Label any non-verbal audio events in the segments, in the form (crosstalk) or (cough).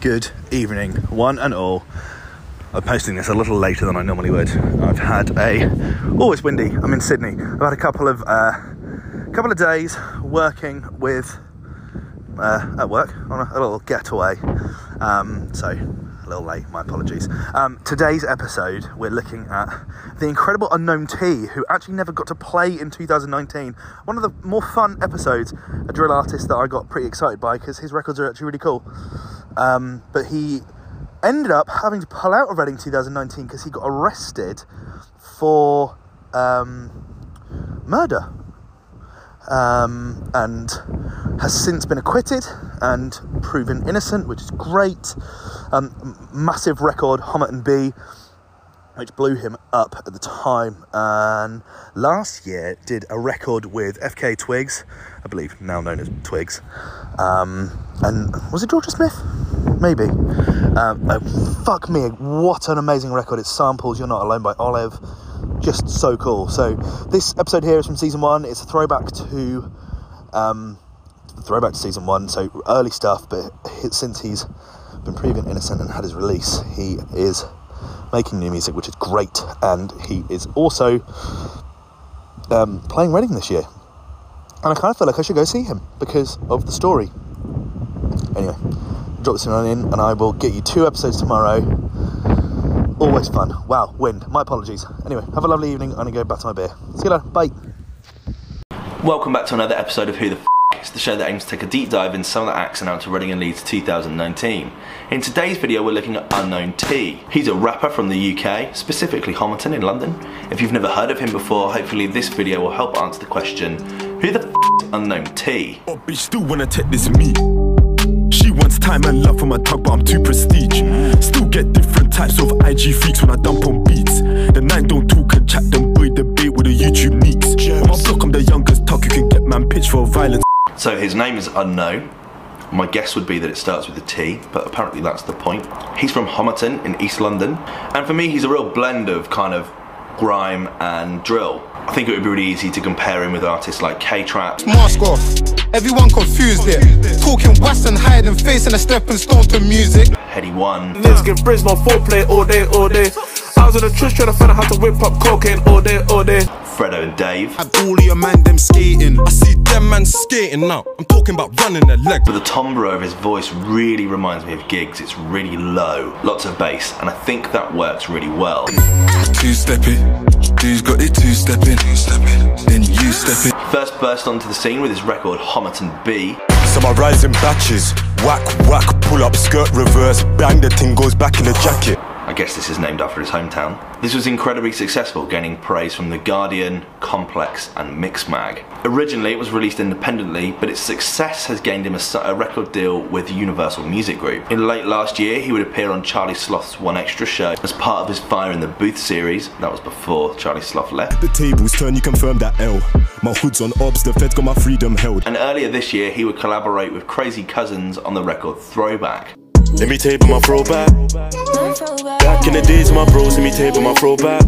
good evening, one and all. I'm posting this a little later than I normally would. I've had a oh, it's windy. I'm in Sydney. I've had a couple of uh, couple of days working with uh, at work on a, a little getaway. Um, so a little late. My apologies. Um, today's episode, we're looking at the incredible unknown T, who actually never got to play in 2019. One of the more fun episodes, a drill artist that I got pretty excited by because his records are actually really cool. Um, but he ended up having to pull out of Reading 2019 because he got arrested for um, murder um, and has since been acquitted and proven innocent, which is great. Um, massive record, Homerton B, which blew him up at the time. And last year did a record with FKA Twigs, I believe, now known as Twigs. Um, and was it Jorja Smith? Maybe. Um, oh, fuck me, what an amazing record. It samples You're Not Alone by Olive just so cool. So this episode here is from season one. It's a throwback to um, throwback to season one. So early stuff, but since he's been proven innocent and had his release, he is making new music, which is great. And he is also um, playing Reading this year. And I kind of feel like I should go see him because of the story. Anyway, drop this in, and I will get you two episodes tomorrow Always fun. Wow, wind. My apologies. Anyway, have a lovely evening. I'm going to go back to my beer. See you later. Bye. Welcome back to another episode of Who the F It's the show that aims to take a deep dive in some of the acts announced to Reading and Leeds 2019. In today's video, we're looking at Unknown T. He's a rapper from the UK, specifically Homerton in London. If you've never heard of him before, hopefully this video will help answer the question, who the f is Unknown T? Time and love from my tug, but I'm too prestige. Still get different types of IG freaks when I dump on beats. The nine don't talk and chat, them boy debate with the YouTube neeks. On my block, I'm the youngest tuck, you can get man pitch for violence. So his name is unknown. My guess would be that it starts with a T, but apparently that's the point. He's from Homerton in East London, and for me, he's a real blend of kind of grime and drill. I think it would be really easy to compare him with artists like K-Trap. Mask off, everyone confused it. Talking Western, hiding face and a stepping stone to music. Headie One. Let's get Briz, no foreplay all day, all day. I was on the trench trying to find out how to whip up cocaine all day, all day. Fredo and Dave. Have all of your man them skating. I see them man skating now. I'm talking about running their legs. But the timbre of his voice really reminds me of Giggs. It's really low, lots of bass, and I think that works really well. Two stepping. dude's got it two stepping? Then you step in. First burst onto the scene with his record Homerton B. So I rising in batches. Whack, whack, pull up, skirt reverse, bang, the thing goes back in the jacket. I guess this is named after his hometown. This was incredibly successful, gaining praise from The Guardian, Complex, and Mixmag. Originally, it was released independently, but its success has gained him a, a, record deal with Universal Music Group. In late last year, he would appear on Charlie Sloth's One Extra show as part of his Fire in the Booth series. That was before Charlie Sloth left. The tables turn, you confirm that L. My hood's on obs, the feds got my freedom held. And earlier this year, he would collaborate with Crazy Cousinz on the record Throwback. Let me tape my throwback. Back Back in the days, my bros, let me tape my throwback.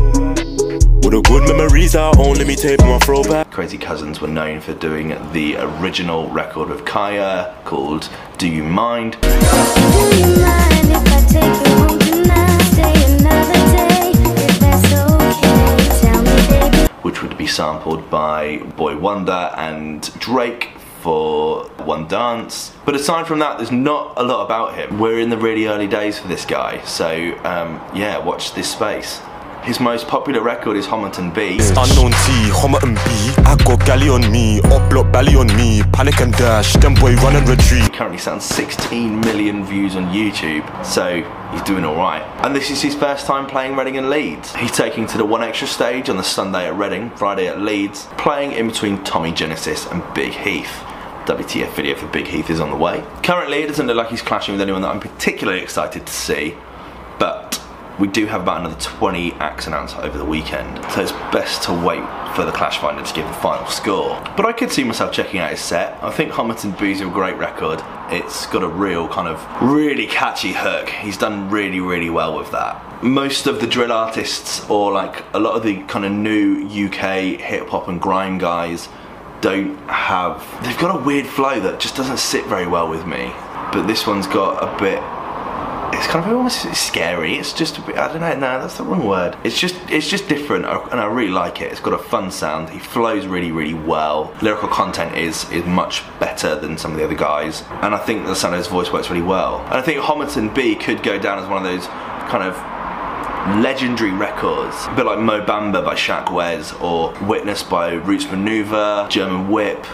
All the good memories I own, let me tape my throwback. Crazy Cousinz were known for doing the original record of Kyla called Do You Mind? Do you mind if I take you home tonight? Stay another day, if that's okay. Tell me, baby. Which would be sampled by Boy Wonder and Drake for One Dance. But aside from that, there's not a lot about him. We're in the really early days for this guy, so um, yeah, watch this space. His most popular record is Homerton B. Unknown T, Homerton B. I got galley on me, up block belly on me, panic and dash, them boy run and retreat. He currently sounds 16 million views on YouTube, so he's doing alright. And this is his first time playing Reading and Leeds. He's taking to the One Extra stage on the Sunday at Reading, Friday at Leeds, playing in between Tommy Genesis and Big Heath. WTF video for Big Heath is on the way. Currently, it doesn't look like he's clashing with anyone that I'm particularly excited to see, we do have about another 20 acts announced over the weekend, so it's best to wait for the Clash Finder to give the final score. But I could see myself checking out his set. I think Homerton B's a great record. It's got a real kind of really catchy hook. He's done really, really well with that. Most of the drill artists, or like a lot of the kind of new UK hip hop and grime guys, don't have. They've got a weird flow that just doesn't sit very well with me. But this one's got a bit it's kind of almost scary. It's just bit, I don't know. No, that's the wrong word. It's just it's just different, uh, and I really like it. It's got a fun sound. He flows really really well. Lyrical content is is much better than some of the other guys, and I think the sound of his voice works really well. And I think Homerton B could go down as one of those kind of legendary records, a bit like Mo Bamba by Sheck Wes or Witness by Roots Manuva, German Whip,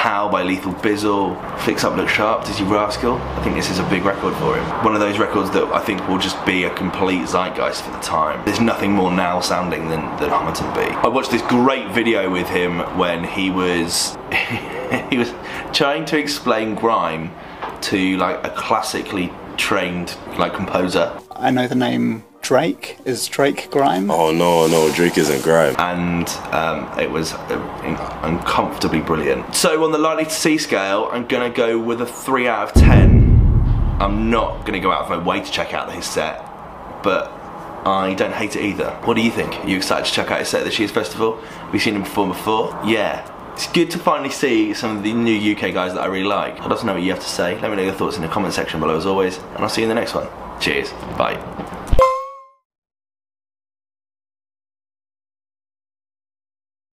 Pow by Lethal Bizzle, Fix Up Look Sharp, Dizzee Rascal. I think this is a big record for him. One of those records that I think will just be a complete zeitgeist for the time. There's nothing more now sounding than, than Homerton B. I watched this great video with him when he was (laughs) he was trying to explain grime to like a classically trained like composer I know the name Drake. Is Drake grime? Oh no, no, Drake isn't grime. and um, it was uh, uncomfortably brilliant. So on the likely to see scale, I'm gonna go with a three out of ten. I'm not gonna go out of my way to check out his set, but I don't hate it either. What do you think? Are you excited to check out his set at this year's festival? Have you seen him perform before? Yeah. It's good to finally see some of the new UK guys that I really like. I'd love to know what you have to say. Let me know your thoughts in the comment section below as always, and I'll see you in the next one. Cheers. Bye.